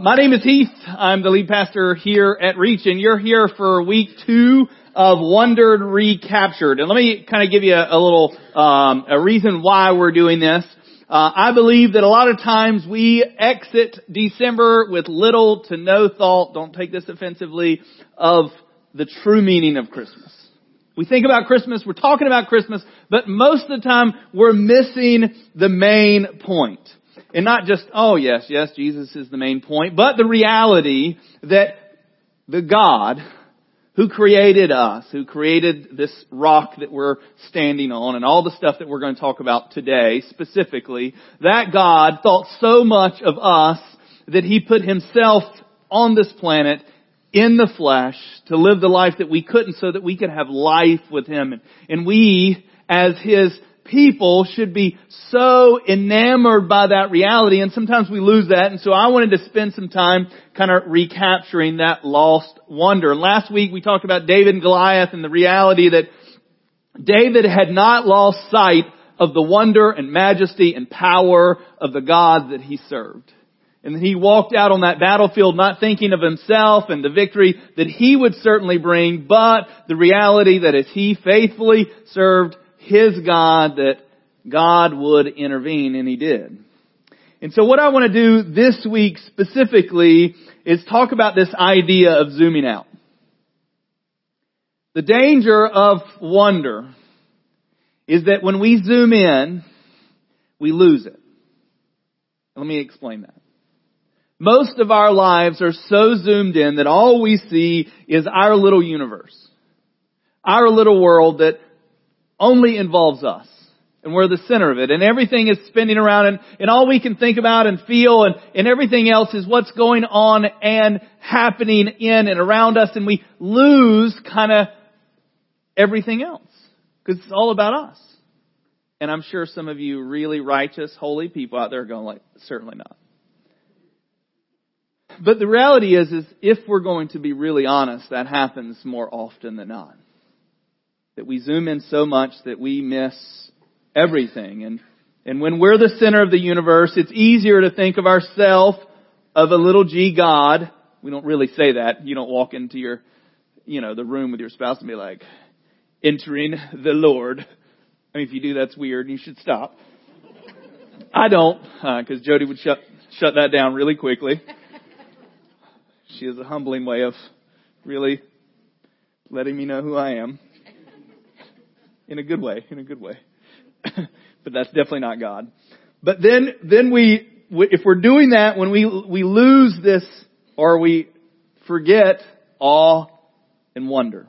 My name is Heath. I'm the lead pastor here at Reach, and you're here for week two of Wonder Recaptured. And let me kind of give you a, a little um, a reason why we're doing this. Uh, I believe that a lot of times we exit December with little to no thought. Don't take this offensively of the true meaning of Christmas. We think about Christmas, we're talking about Christmas, but most of the time we're missing the main point. And not just, oh yes, yes, Jesus is the main point, but the reality that the God who created us, who created this rock that we're standing on and all the stuff that we're going to talk about today specifically, that God thought so much of us that He put Himself on this planet in the flesh to live the life that we couldn't so that we could have life with Him. And we, as His people should be so enamored by that reality and sometimes we lose that and so I wanted to spend some time kind of recapturing that lost wonder. Last week we talked about David and Goliath and the reality that David had not lost sight of the wonder and majesty and power of the God that he served. And he walked out on that battlefield not thinking of himself and the victory that he would certainly bring, but the reality that as he faithfully served his God that God would intervene, and He did. And so what I want to do this week specifically is talk about this idea of zooming out. The danger of wonder is that when we zoom in, we lose it. Let me explain that. Most of our lives are so zoomed in that all we see is our little universe. Our little world that only involves us. And we're the center of it. And everything is spinning around and, and all we can think about and feel and, and everything else is what's going on and happening in and around us and we lose kind of everything else. Because it's all about us. And I'm sure some of you really righteous, holy people out there are going like, certainly not. But the reality is, is if we're going to be really honest, that happens more often than not that we zoom in so much that we miss everything. And, and when we're the center of the universe, it's easier to think of ourselves of a little g God. We don't really say that. You don't walk into your, you know, the room with your spouse and be like, entering the Lord. I mean, if you do, that's weird. and You should stop. I don't, because uh, Jody would shut shut that down really quickly. She has a humbling way of really letting me know who I am in a good way, in a good way. but that's definitely not God. But then, then we, if we're doing that, when we, we lose this, or we forget awe and wonder.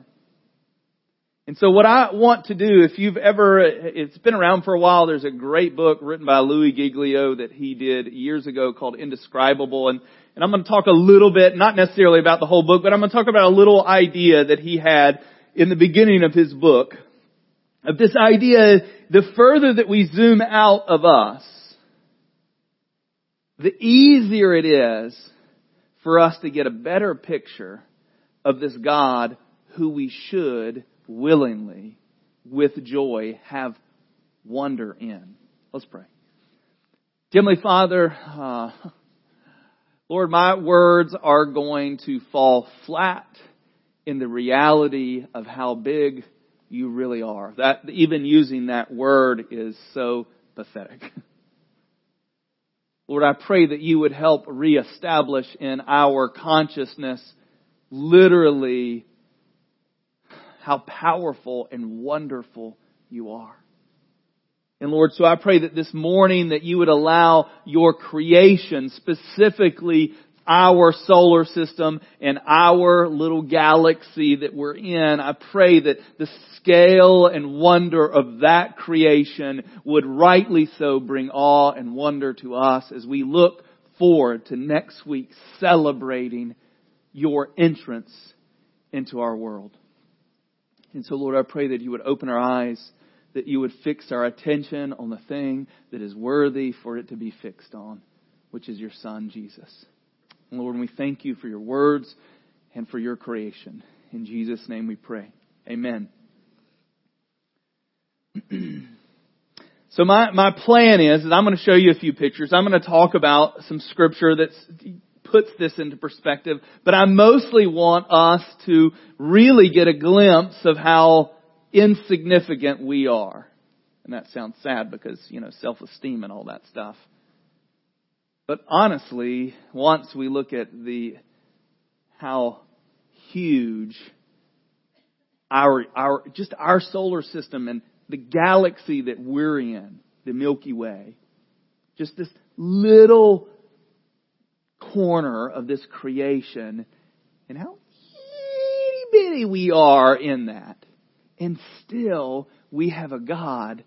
And so what I want to do, if you've ever, it's been around for a while, there's a great book written by Louie Giglio that he did years ago called Indescribable. And, and I'm going to talk a little bit, not necessarily about the whole book, but I'm going to talk about a little idea that he had in the beginning of his book of this idea, the further that we zoom out of us, the easier it is for us to get a better picture of this God who we should willingly, with joy, have wonder in. Let's pray. Heavenly Father, uh, Lord, my words are going to fall flat in the reality of how big you really are. That, even using that word is so pathetic. Lord, I pray that you would help reestablish in our consciousness literally how powerful and wonderful you are. And Lord, so I pray that this morning that you would allow your creation, specifically our solar system and our little galaxy that we're in, I pray that the scale and wonder of that creation would rightly so bring awe and wonder to us as we look forward to next week celebrating your entrance into our world. And so Lord, I pray that you would open our eyes, that you would fix our attention on the thing that is worthy for it to be fixed on, which is your Son, Jesus. And Lord, we thank you for your words and for your creation. In Jesus' name we pray. Amen. so my, my plan is that I'm going to show you a few pictures. I'm going to talk about some scripture that puts this into perspective, but I mostly want us to really get a glimpse of how insignificant we are. And that sounds sad because, you know, self-esteem and all that stuff. But honestly, once we look at the, how huge our, our, just our solar system and the galaxy that we're in, the Milky Way, just this little corner of this creation and how itty bitty we are in that. And still, we have a God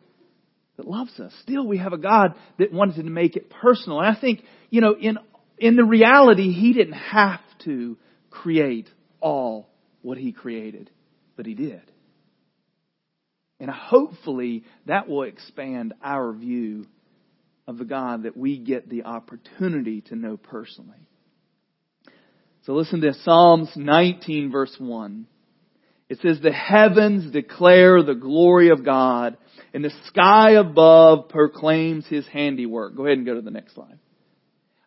that loves us. Still, we have a God that wanted to make it personal. And I think, you know, in, in the reality, He didn't have to create all what He created, but He did. And hopefully that will expand our view of the God that we get the opportunity to know personally. So listen to Psalms 19 verse 1. It says, the heavens declare the glory of God and the sky above proclaims his handiwork. Go ahead and go to the next slide.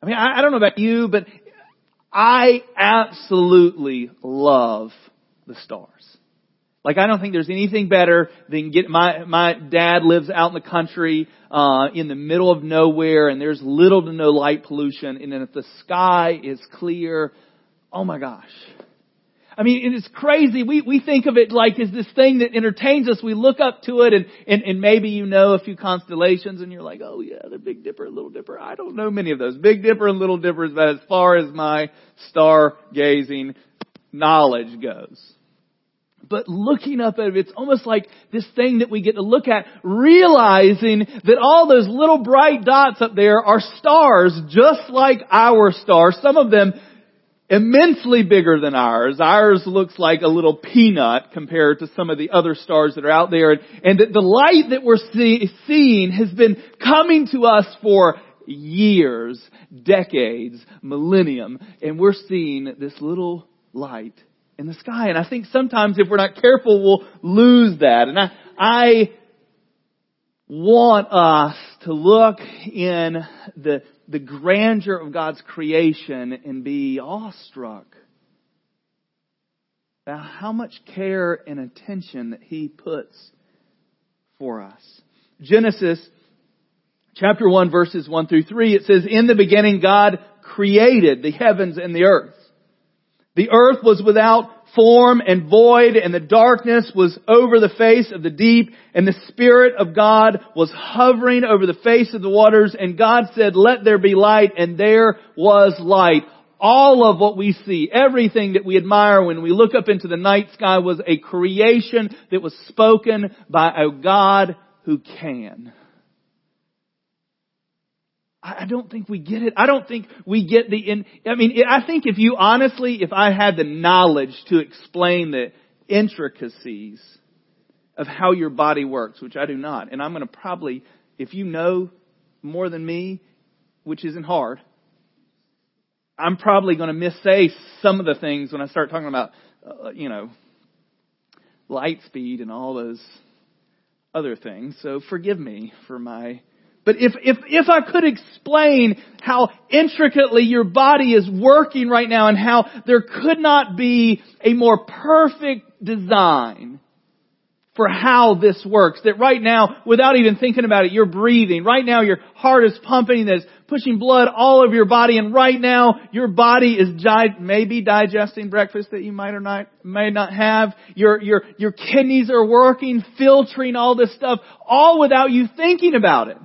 I mean, I, I don't know about you, but I absolutely love the stars. Like I don't think there's anything better than get my my dad lives out in the country, uh, in the middle of nowhere, and there's little to no light pollution, and then if the sky is clear, oh my gosh. I mean, it's crazy. We, we think of it like as this thing that entertains us. We look up to it and, and, and maybe you know a few constellations and you're like, oh yeah, the Big Dipper, Little Dipper. I don't know many of those. Big Dipper and Little Dipper is about as far as my stargazing knowledge goes. But looking up at it, it's almost like this thing that we get to look at, realizing that all those little bright dots up there are stars just like our stars. Some of them immensely bigger than ours. Ours looks like a little peanut compared to some of the other stars that are out there. And, that the light that we're see, seeing has been coming to us for years, decades, millennium. And we're seeing this little light in the sky. And I think sometimes if we're not careful, we'll lose that. And I, I want us to look in the the grandeur of God's creation and be awestruck about how much care and attention that He puts for us. Genesis chapter 1 verses 1 through 3, it says, In the beginning God created the heavens and the earth. The earth was without form and void, and the darkness was over the face of the deep, and the Spirit of God was hovering over the face of the waters, and God said, let there be light, and there was light. All of what we see, everything that we admire when we look up into the night sky was a creation that was spoken by a God who can. I don't think we get it. I don't think we get the in, I mean, I think if you honestly, if I had the knowledge to explain the intricacies of how your body works, which I do not, and I'm going to probably, if you know more than me, which isn't hard, I'm probably going to missay some of the things when I start talking about, uh, you know, light speed and all those other things. So forgive me for my but if, if, if I could explain how intricately your body is working right now and how there could not be a more perfect design for how this works. That right now, without even thinking about it, you're breathing. Right now your heart is pumping, that's pushing blood all over your body, and right now your body is di- maybe digesting breakfast that you might or not, may not have. Your, your, your kidneys are working, filtering all this stuff, all without you thinking about it.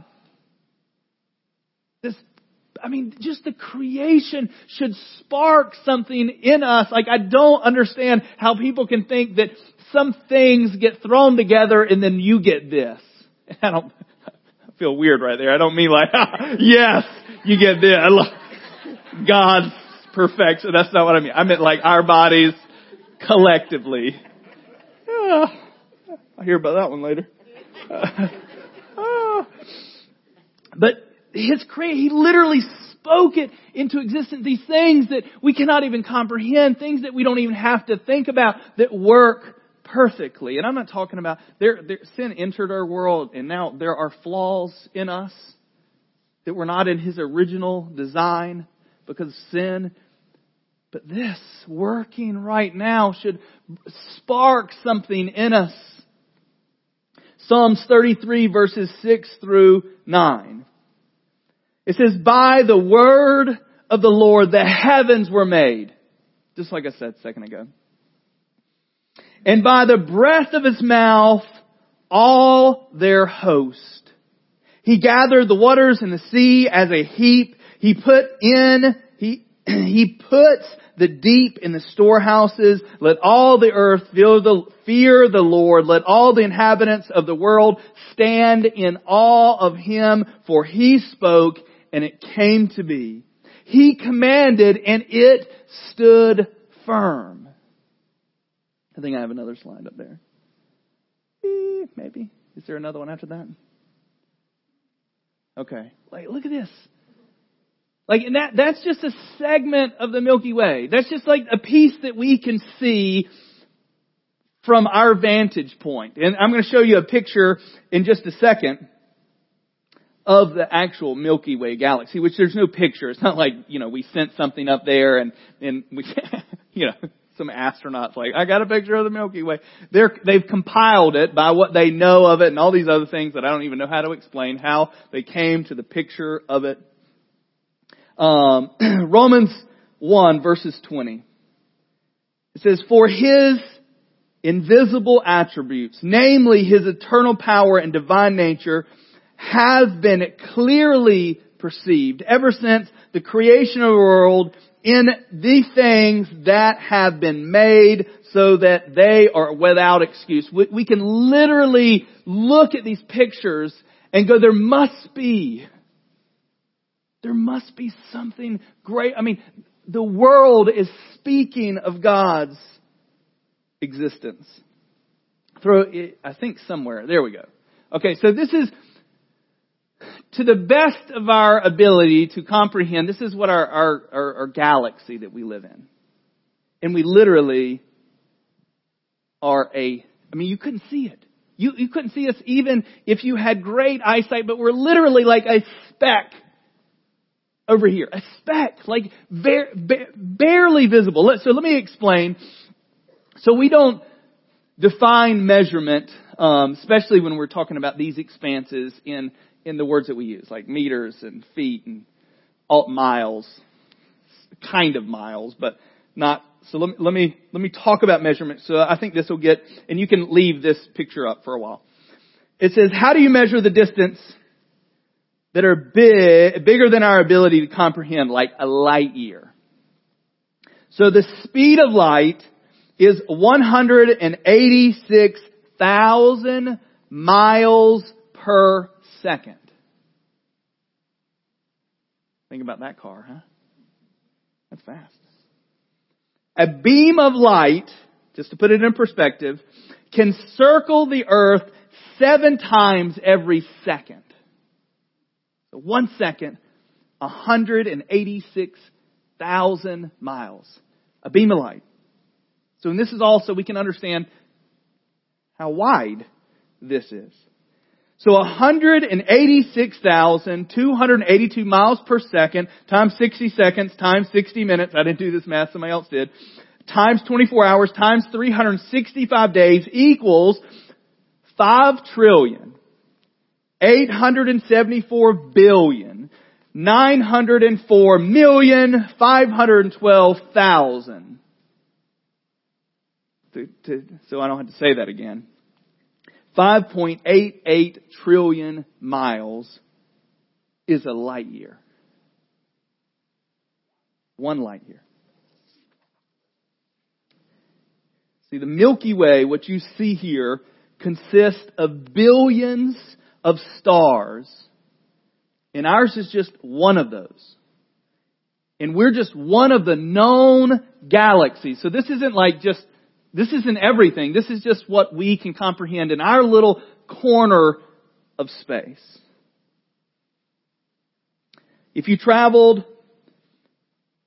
I mean, just the creation should spark something in us. Like, I don't understand how people can think that some things get thrown together and then you get this. I don't, I feel weird right there. I don't mean like, yes, you get this. I love God's perfection. That's not what I mean. I meant like our bodies collectively. Yeah, I'll hear about that one later. Ah. but his create, he literally spoke it into existence. These things that we cannot even comprehend, things that we don't even have to think about that work perfectly. And I'm not talking about there, there, sin entered our world and now there are flaws in us that were not in his original design. because of sin. But this, working right now, should spark something in us. Psalms 33 verses 6 through 9. It says, by the word of the Lord the heavens were made. Just like I said a second ago. And by the breath of his mouth, all their host. He gathered the waters in the sea as a heap. He put in, he, he puts the deep in the storehouses. Let all the earth feel the, fear the Lord. Let all the inhabitants of the world stand in awe of him, for he spoke and it came to be. He commanded and it stood firm. I think I have another slide up there. Eh, maybe. Is there another one after that? Okay. Like, look at this. Like, that, that's just a segment of the Milky Way. That's just like a piece that we can see from our vantage point. And I'm going to show you a picture in just a second of the actual Milky Way galaxy, which there's no picture. It's not like, you know, we sent something up there and, and we, you know, some astronauts like, I got a picture of the Milky Way. They're, they've compiled it by what they know of it and all these other things that I don't even know how to explain how they came to the picture of it. Um, Romans 1 verses 20. It says, for his invisible attributes, namely his eternal power and divine nature, have been clearly perceived ever since the creation of the world in the things that have been made so that they are without excuse. We, can literally look at these pictures and go, there must be, there must be something great. I mean, the world is speaking of God's existence. Throw it, I think somewhere. There we go. Okay, so this is to the best of our ability to comprehend, this is what our, our, our, our galaxy that we live in. And we literally are a, I mean, you couldn't see it. You, you couldn't see us even if you had great eyesight, but we're literally like a speck over here. A speck, like bar, barely visible. So let me explain. So we don't define measurement, um, especially when we're talking about these expanses in in the words that we use, like meters and feet and miles, kind of miles, but not. So let me, let me let me talk about measurement. So I think this will get, and you can leave this picture up for a while. It says, how do you measure the distance that are big, bigger than our ability to comprehend, like a light year? So the speed of light is 186,000 miles per second. Think about that car, huh? That's fast. A beam of light, just to put it in perspective, can circle the earth seven times every second. So one second, 186,000 miles. A beam of light. So and this is also, we can understand how wide this is. So 186,282 miles per second times 60 seconds times 60 minutes. I didn't do this math, somebody else did. Times 24 hours times 365 days equals 5 trillion 874 billion 904 million 512,000. So I don't have to say that again. 5.88 trillion miles is a light year. One light year. See, the Milky Way, what you see here, consists of billions of stars. And ours is just one of those. And we're just one of the known galaxies. So this isn't like just this isn't everything. This is just what we can comprehend in our little corner of space. If you traveled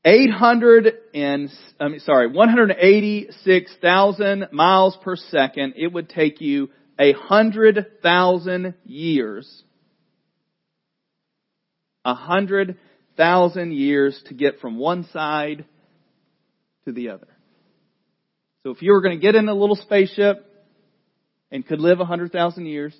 800 and, I mean, sorry, 186,000 miles per second, it would take you a hundred thousand years. A hundred thousand years to get from one side to the other. So if you were going to get in a little spaceship and could live a hundred thousand years,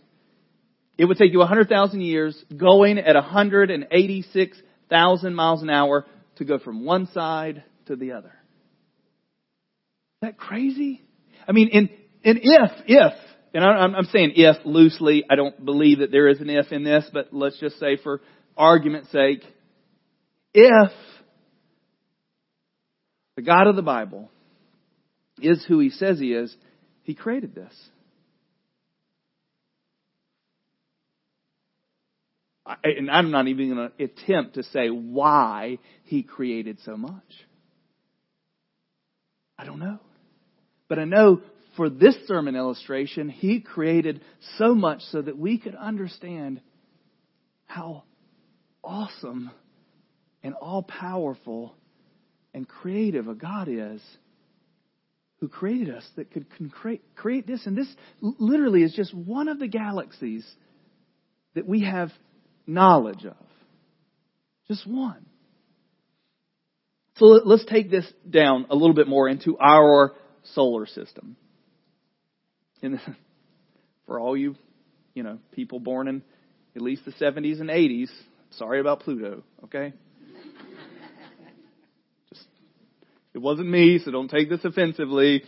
it would take you a hundred thousand years going at a hundred and eighty-six thousand miles an hour to go from one side to the other. Is that crazy? I mean, and, and if, if, and I'm, I'm saying if loosely, I don't believe that there is an if in this, but let's just say for argument's sake, if the God of the Bible is who he says he is, he created this. and I'm not even going to attempt to say why he created so much. I don't know. But I know for this sermon illustration, he created so much so that we could understand how awesome and all powerful and creative a God is who created us that could create, create this. And this literally is just one of the galaxies that we have knowledge of. Just one. So let's take this down a little bit more into our solar system. And for all you, you know, people born in at least the 70s and 80s, sorry about Pluto, okay? Just, it wasn't me, so don't take this offensively.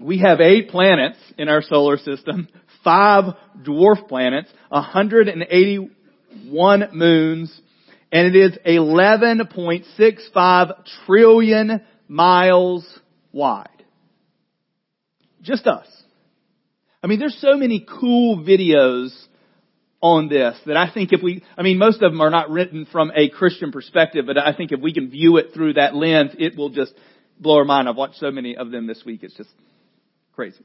We have eight planets in our solar system, five dwarf planets, 181 moons, and it is 11.65 trillion miles wide. Just us. I mean, there's so many cool videos on this that I think if we, I mean, most of them are not written from a Christian perspective, but I think if we can view it through that lens, it will just blow our mind. I've watched so many of them this week. It's just crazy.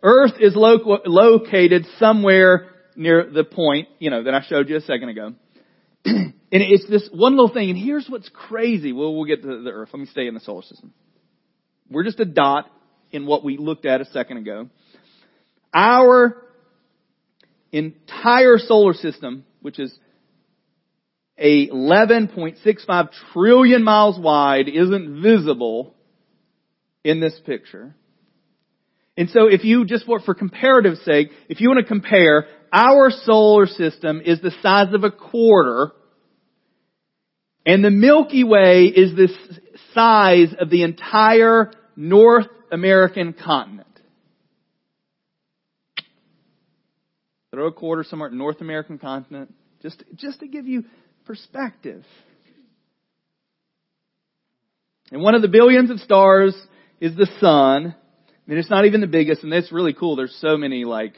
Earth is lo- located somewhere near the point, you know, that I showed you a second ago. and it's this one little thing, and here's what's crazy. Well, we'll get to the Earth. Let me stay in the solar system. We're just a dot in what we looked at a second ago. Our entire solar system, which is 11.65 trillion miles wide, isn't visible in this picture. And so if you, just for, for comparative sake, if you want to compare, our solar system is the size of a quarter, and the Milky Way is the size of the entire North American continent. Throw a quarter somewhere, North American continent, just, just to give you perspective. And one of the billions of stars is the sun, I mean, it's not even the biggest, and it's really cool. There's so many like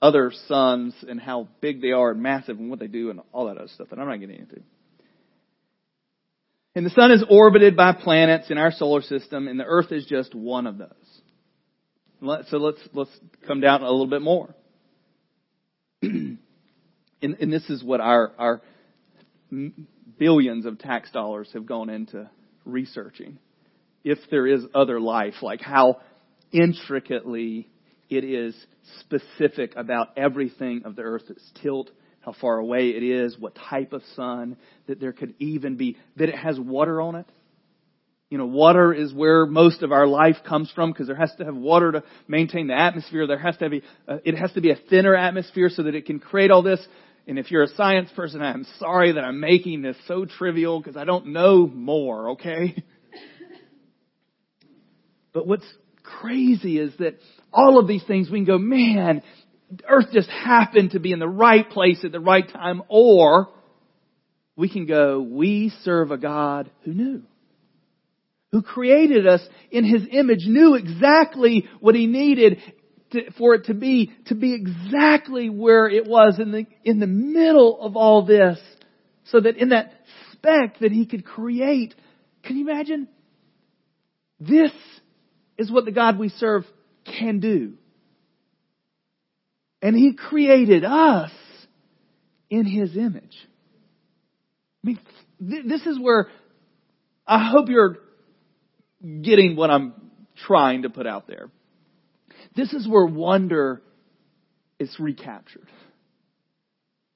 other suns and how big they are and massive and what they do and all that other stuff that I'm not getting into. And the sun is orbited by planets in our solar system, and the Earth is just one of those. So let's let's come down a little bit more. and, and this is what our our billions of tax dollars have gone into researching. If there is other life, like how intricately it is specific about everything of the earth's tilt, how far away it is, what type of sun, that there could even be, that it has water on it. You know, water is where most of our life comes from because there has to have water to maintain the atmosphere. There has to be, uh, it has to be a thinner atmosphere so that it can create all this. And if you're a science person, I'm sorry that I'm making this so trivial because I don't know more, okay? But what's crazy is that all of these things we can go, man, earth just happened to be in the right place at the right time, or we can go, we serve a God who knew. Who created us in His image, knew exactly what He needed to, for it to be, to be exactly where it was in the, in the middle of all this, so that in that speck that He could create. Can you imagine? This is what the God we serve can do. And He created us in His image. I mean, th- this is where I hope you're getting what I'm trying to put out there. This is where wonder is recaptured.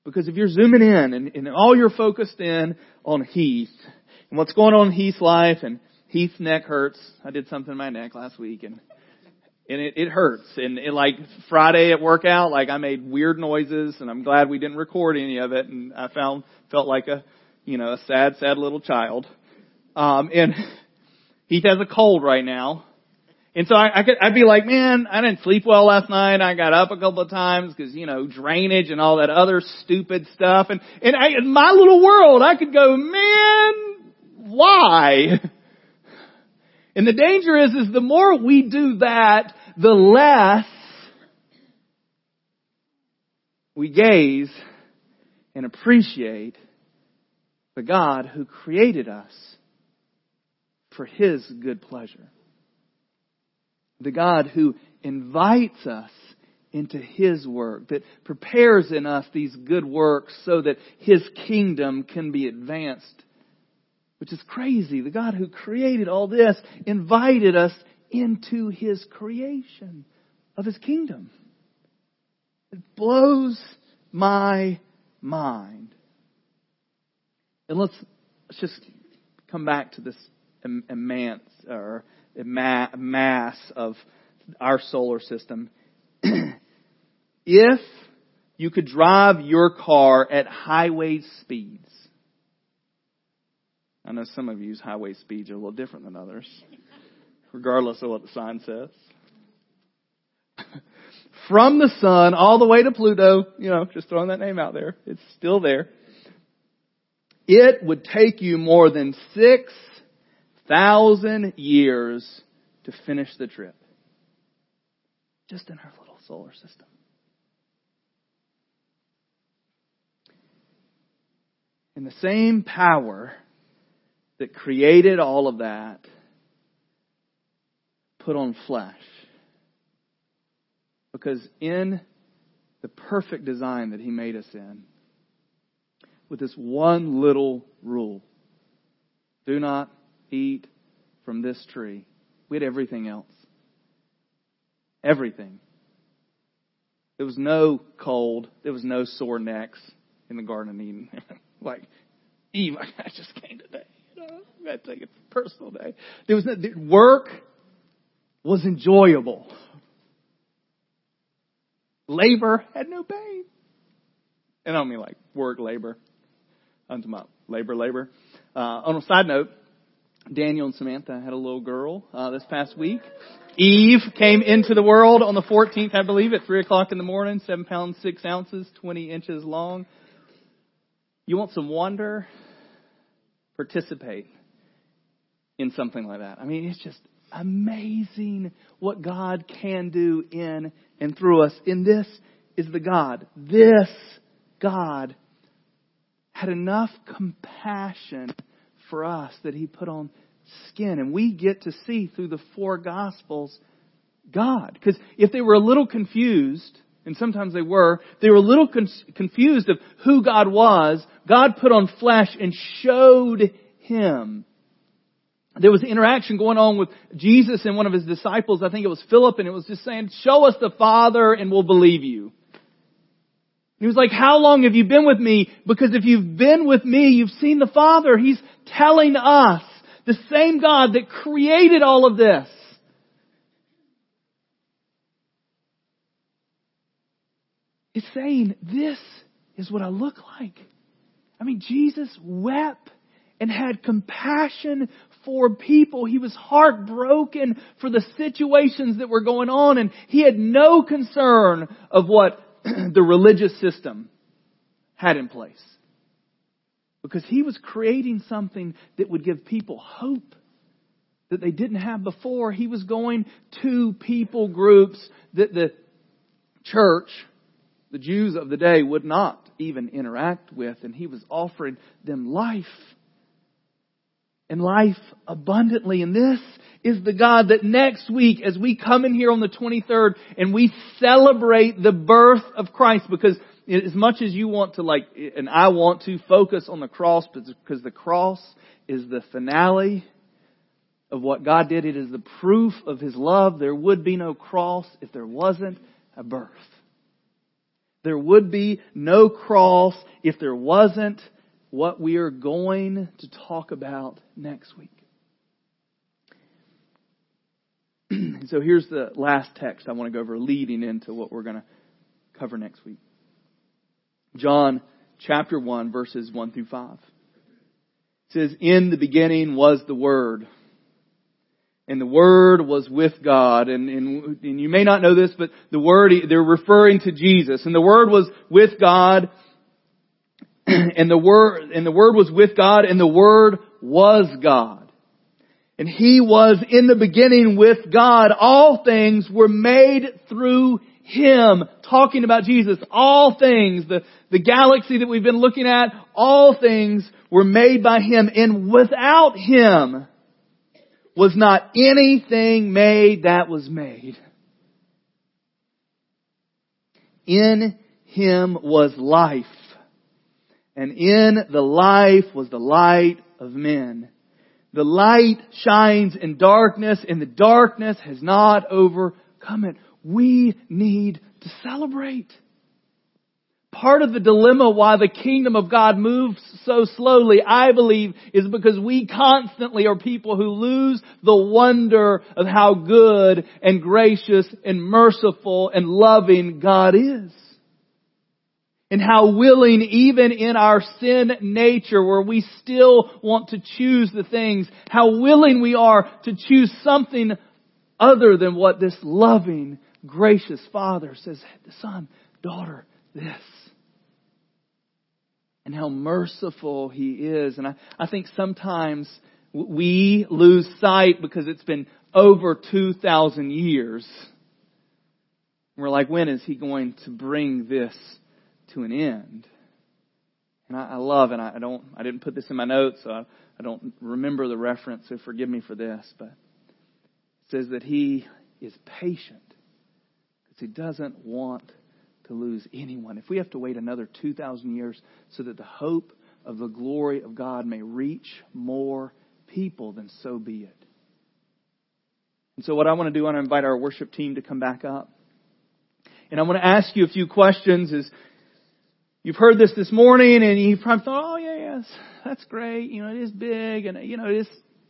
Because if you're zooming in and, and all you're focused in on Heath and what's going on in Heath's life and Heath's neck hurts. I did something in my neck last week and and it, it hurts. And it, like Friday at workout, like I made weird noises, and I'm glad we didn't record any of it. And I found felt like a, you know, a sad, sad little child. Um, and Heath has a cold right now, and so I, I could, I'd be like, man, I didn't sleep well last night. I got up a couple of times because, you know, drainage and all that other stupid stuff. And, and I, in my little world, I could go, man, why? And the danger is, is the more we do that, the less we gaze and appreciate the God who created us for His good pleasure the God who invites us into His work, that prepares in us these good works so that His kingdom can be advanced. Which is crazy. The God who created all this invited us into His creation of His kingdom. It blows my mind. And let's, let's just come back to this immense or mass of our solar system. if you could drive your car at highway speeds, I know some of you's highway speeds are a little different than others, regardless of what the sign says. From the sun all the way to Pluto, you know, just throwing that name out there. It's still there. It would take you more than six thousand years to finish the trip. Just in our little solar system. And the same power that created all of that put on flesh. Because in the perfect design that He made us in, with this one little rule do not eat from this tree. We had everything else. Everything. There was no cold. There was no sore necks in the Garden of Eden. like, Eve, I just came today. You know, I got to take a personal day. There was no, work was enjoyable. Labor had no pain. And I don't mean like work labor. I'm talking about labor, labor. Uh, on a side note, Daniel and Samantha had a little girl uh, this past week. Eve came into the world on the 14th, I believe, at 3 o'clock in the morning, 7 pounds 6 ounces, 20 inches long. You want some wonder? Participate in something like that. I mean, it's just amazing what God can do in and through us. And this is the God. This God had enough compassion for us that He put on skin. And we get to see through the four Gospels God. Because if they were a little confused, and sometimes they were, they were a little con- confused of who God was, God put on flesh and showed Him. There was interaction going on with Jesus and one of His disciples, I think it was Philip, and it was just saying, show us the Father and we'll believe you. He was like, how long have you been with me? Because if you've been with me, you've seen the Father. He's telling us, the same God that created all of this. is saying, this is what I look like. I mean, Jesus wept and had compassion for people. He was heartbroken for the situations that were going on and he had no concern of what the religious system had in place. Because he was creating something that would give people hope that they didn't have before. He was going to people groups that the church, the Jews of the day, would not even interact with, and he was offering them life. And life abundantly. And this is the God that next week, as we come in here on the 23rd and we celebrate the birth of Christ, because as much as you want to like, and I want to focus on the cross, because the cross is the finale of what God did. It is the proof of His love. There would be no cross if there wasn't a birth. There would be no cross if there wasn't what we are going to talk about next week. so here's the last text I want to go over leading into what we're going to cover next week. John chapter 1 verses 1 through 5. It says, In the beginning was the Word. And the Word was with God. And, and, and you may not know this, but the Word, they're referring to Jesus. And the Word was with God. And the Word, and the Word was with God, and the Word was God. And He was in the beginning with God. All things were made through Him. Talking about Jesus. All things, the, the galaxy that we've been looking at, all things were made by Him. And without Him was not anything made that was made. In Him was life. And in the life was the light of men. The light shines in darkness and the darkness has not overcome it. We need to celebrate. Part of the dilemma why the kingdom of God moves so slowly, I believe, is because we constantly are people who lose the wonder of how good and gracious and merciful and loving God is. And how willing, even in our sin nature, where we still want to choose the things, how willing we are to choose something other than what this loving, gracious Father says, son, daughter, this and how merciful He is. And I, I think sometimes we lose sight because it's been over 2,000 years. We're like, when is He going to bring this to an end? And I, I love, and I, I don't, I didn't put this in my notes, so I, I don't remember the reference, so forgive me for this, but it says that He is patient He doesn't want to lose anyone. If we have to wait another 2,000 years so that the hope of the glory of God may reach more people, then so be it. And so, what I want to do, I want to invite our worship team to come back up. And I want to ask you a few questions. Is you've heard this this morning, and you probably thought, "Oh yeah, yes, that's great. You know, it is big, and you know, it is,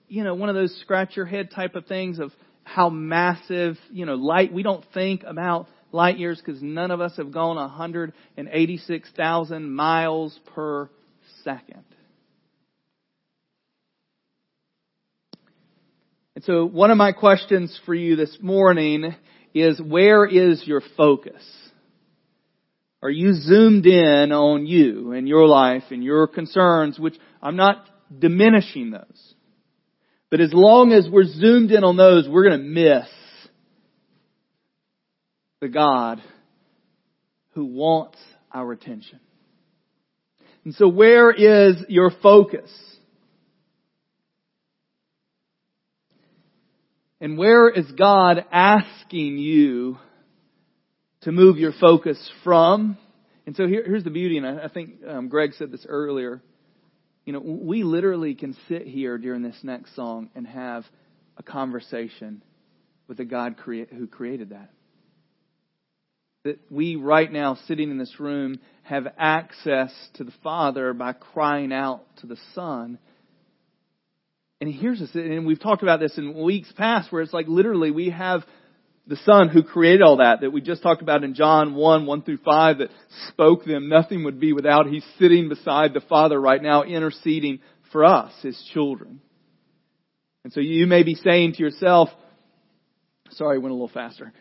you know, one of those scratch your head type of things of how massive, you know, light. We don't think about light years because none of us have gone 186,000 miles per second. And so one of my questions for you this morning is where is your focus? Are you zoomed in on you and your life and your concerns, which I'm not diminishing those. But as long as we're zoomed in on those, we're going to miss the God who wants our attention. And so where is your focus? And where is God asking you to move your focus from? And so here, here's the beauty, and I, I think um, Greg said this earlier. You know, we literally can sit here during this next song and have a conversation with the God crea- who created that that we right now sitting in this room have access to the Father by crying out to the Son. And here's this, and we've talked about this in weeks past where it's like literally we have the Son who created all that, that we just talked about in John 1, 1 through 5, that spoke them. Nothing would be without. He's sitting beside the Father right now, interceding for us, His children. And so you may be saying to yourself, sorry, I went a little faster.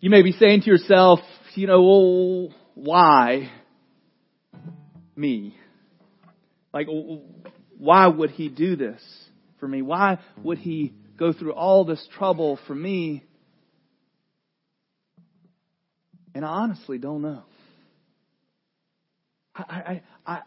You may be saying to yourself, you know, well, why me? Like, why would he do this for me? Why would he go through all this trouble for me? And I honestly don't know. I, I, I,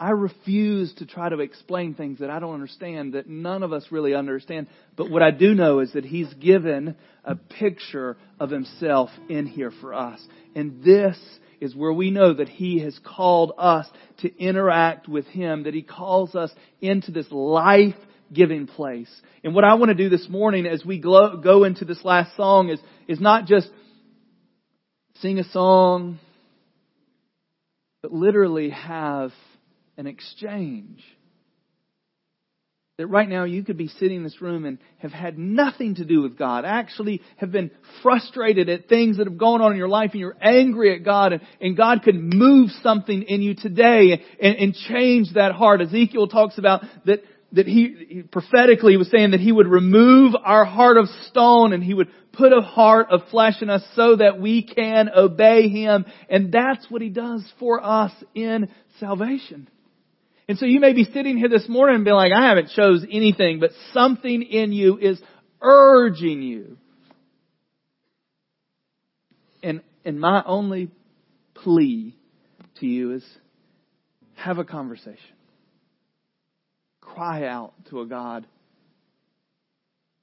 I refuse to try to explain things that I don't understand, that none of us really understand. But what I do know is that He's given a picture of Himself in here for us. And this is where we know that He has called us to interact with Him, that He calls us into this life giving place. And what I want to do this morning as we go into this last song is, is not just sing a song, but literally have an exchange. That right now you could be sitting in this room and have had nothing to do with God. Actually have been frustrated at things that have gone on in your life and you're angry at God and, and God could move something in you today and, and change that heart. Ezekiel talks about that that he, he prophetically was saying that he would remove our heart of stone and he would put a heart of flesh in us so that we can obey him. And that's what he does for us in salvation. And so you may be sitting here this morning and be like, I haven't chose anything, but something in you is urging you. And, and my only plea to you is have a conversation. Cry out to a God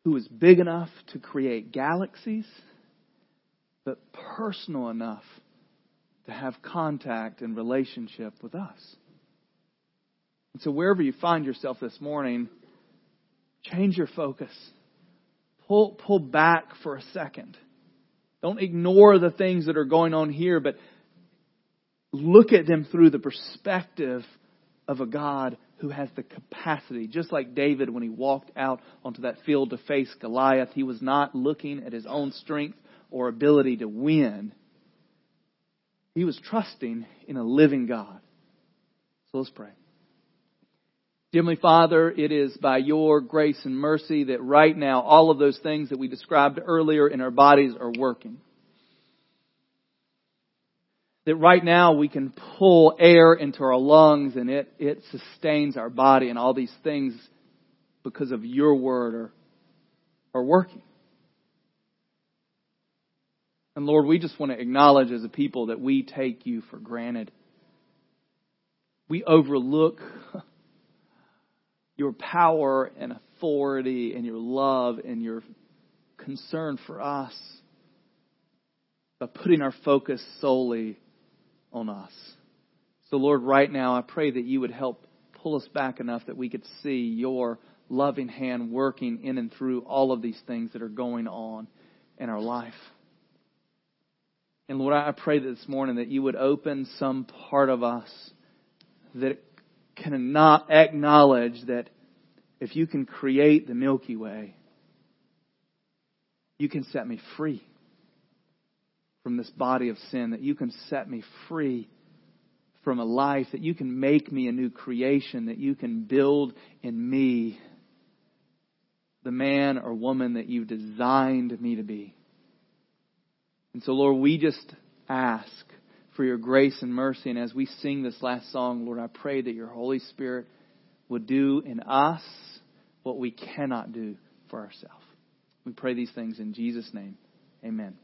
who is big enough to create galaxies, but personal enough to have contact and relationship with us. And so, wherever you find yourself this morning, change your focus. Pull, pull back for a second. Don't ignore the things that are going on here, but look at them through the perspective of a God who has the capacity. Just like David, when he walked out onto that field to face Goliath, he was not looking at his own strength or ability to win. He was trusting in a living God. So let's pray. Heavenly Father, it is by your grace and mercy that right now all of those things that we described earlier in our bodies are working. That right now we can pull air into our lungs and it, it sustains our body and all these things because of your word are, are working. And Lord, we just want to acknowledge as a people that we take you for granted. We overlook your power and authority and your love and your concern for us by putting our focus solely on us. So, Lord, right now, I pray that you would help pull us back enough that we could see your loving hand working in and through all of these things that are going on in our life. And Lord, I pray this morning that you would open some part of us that cannot acknowledge that if you can create the Milky Way, you can set me free from this body of sin, that you can set me free from a life, that you can make me a new creation, that you can build in me the man or woman that you designed me to be. And so, Lord, we just ask for your grace and mercy. And as we sing this last song, Lord, I pray that your Holy Spirit would do in us what we cannot do for ourselves. We pray these things in Jesus' name. Amen.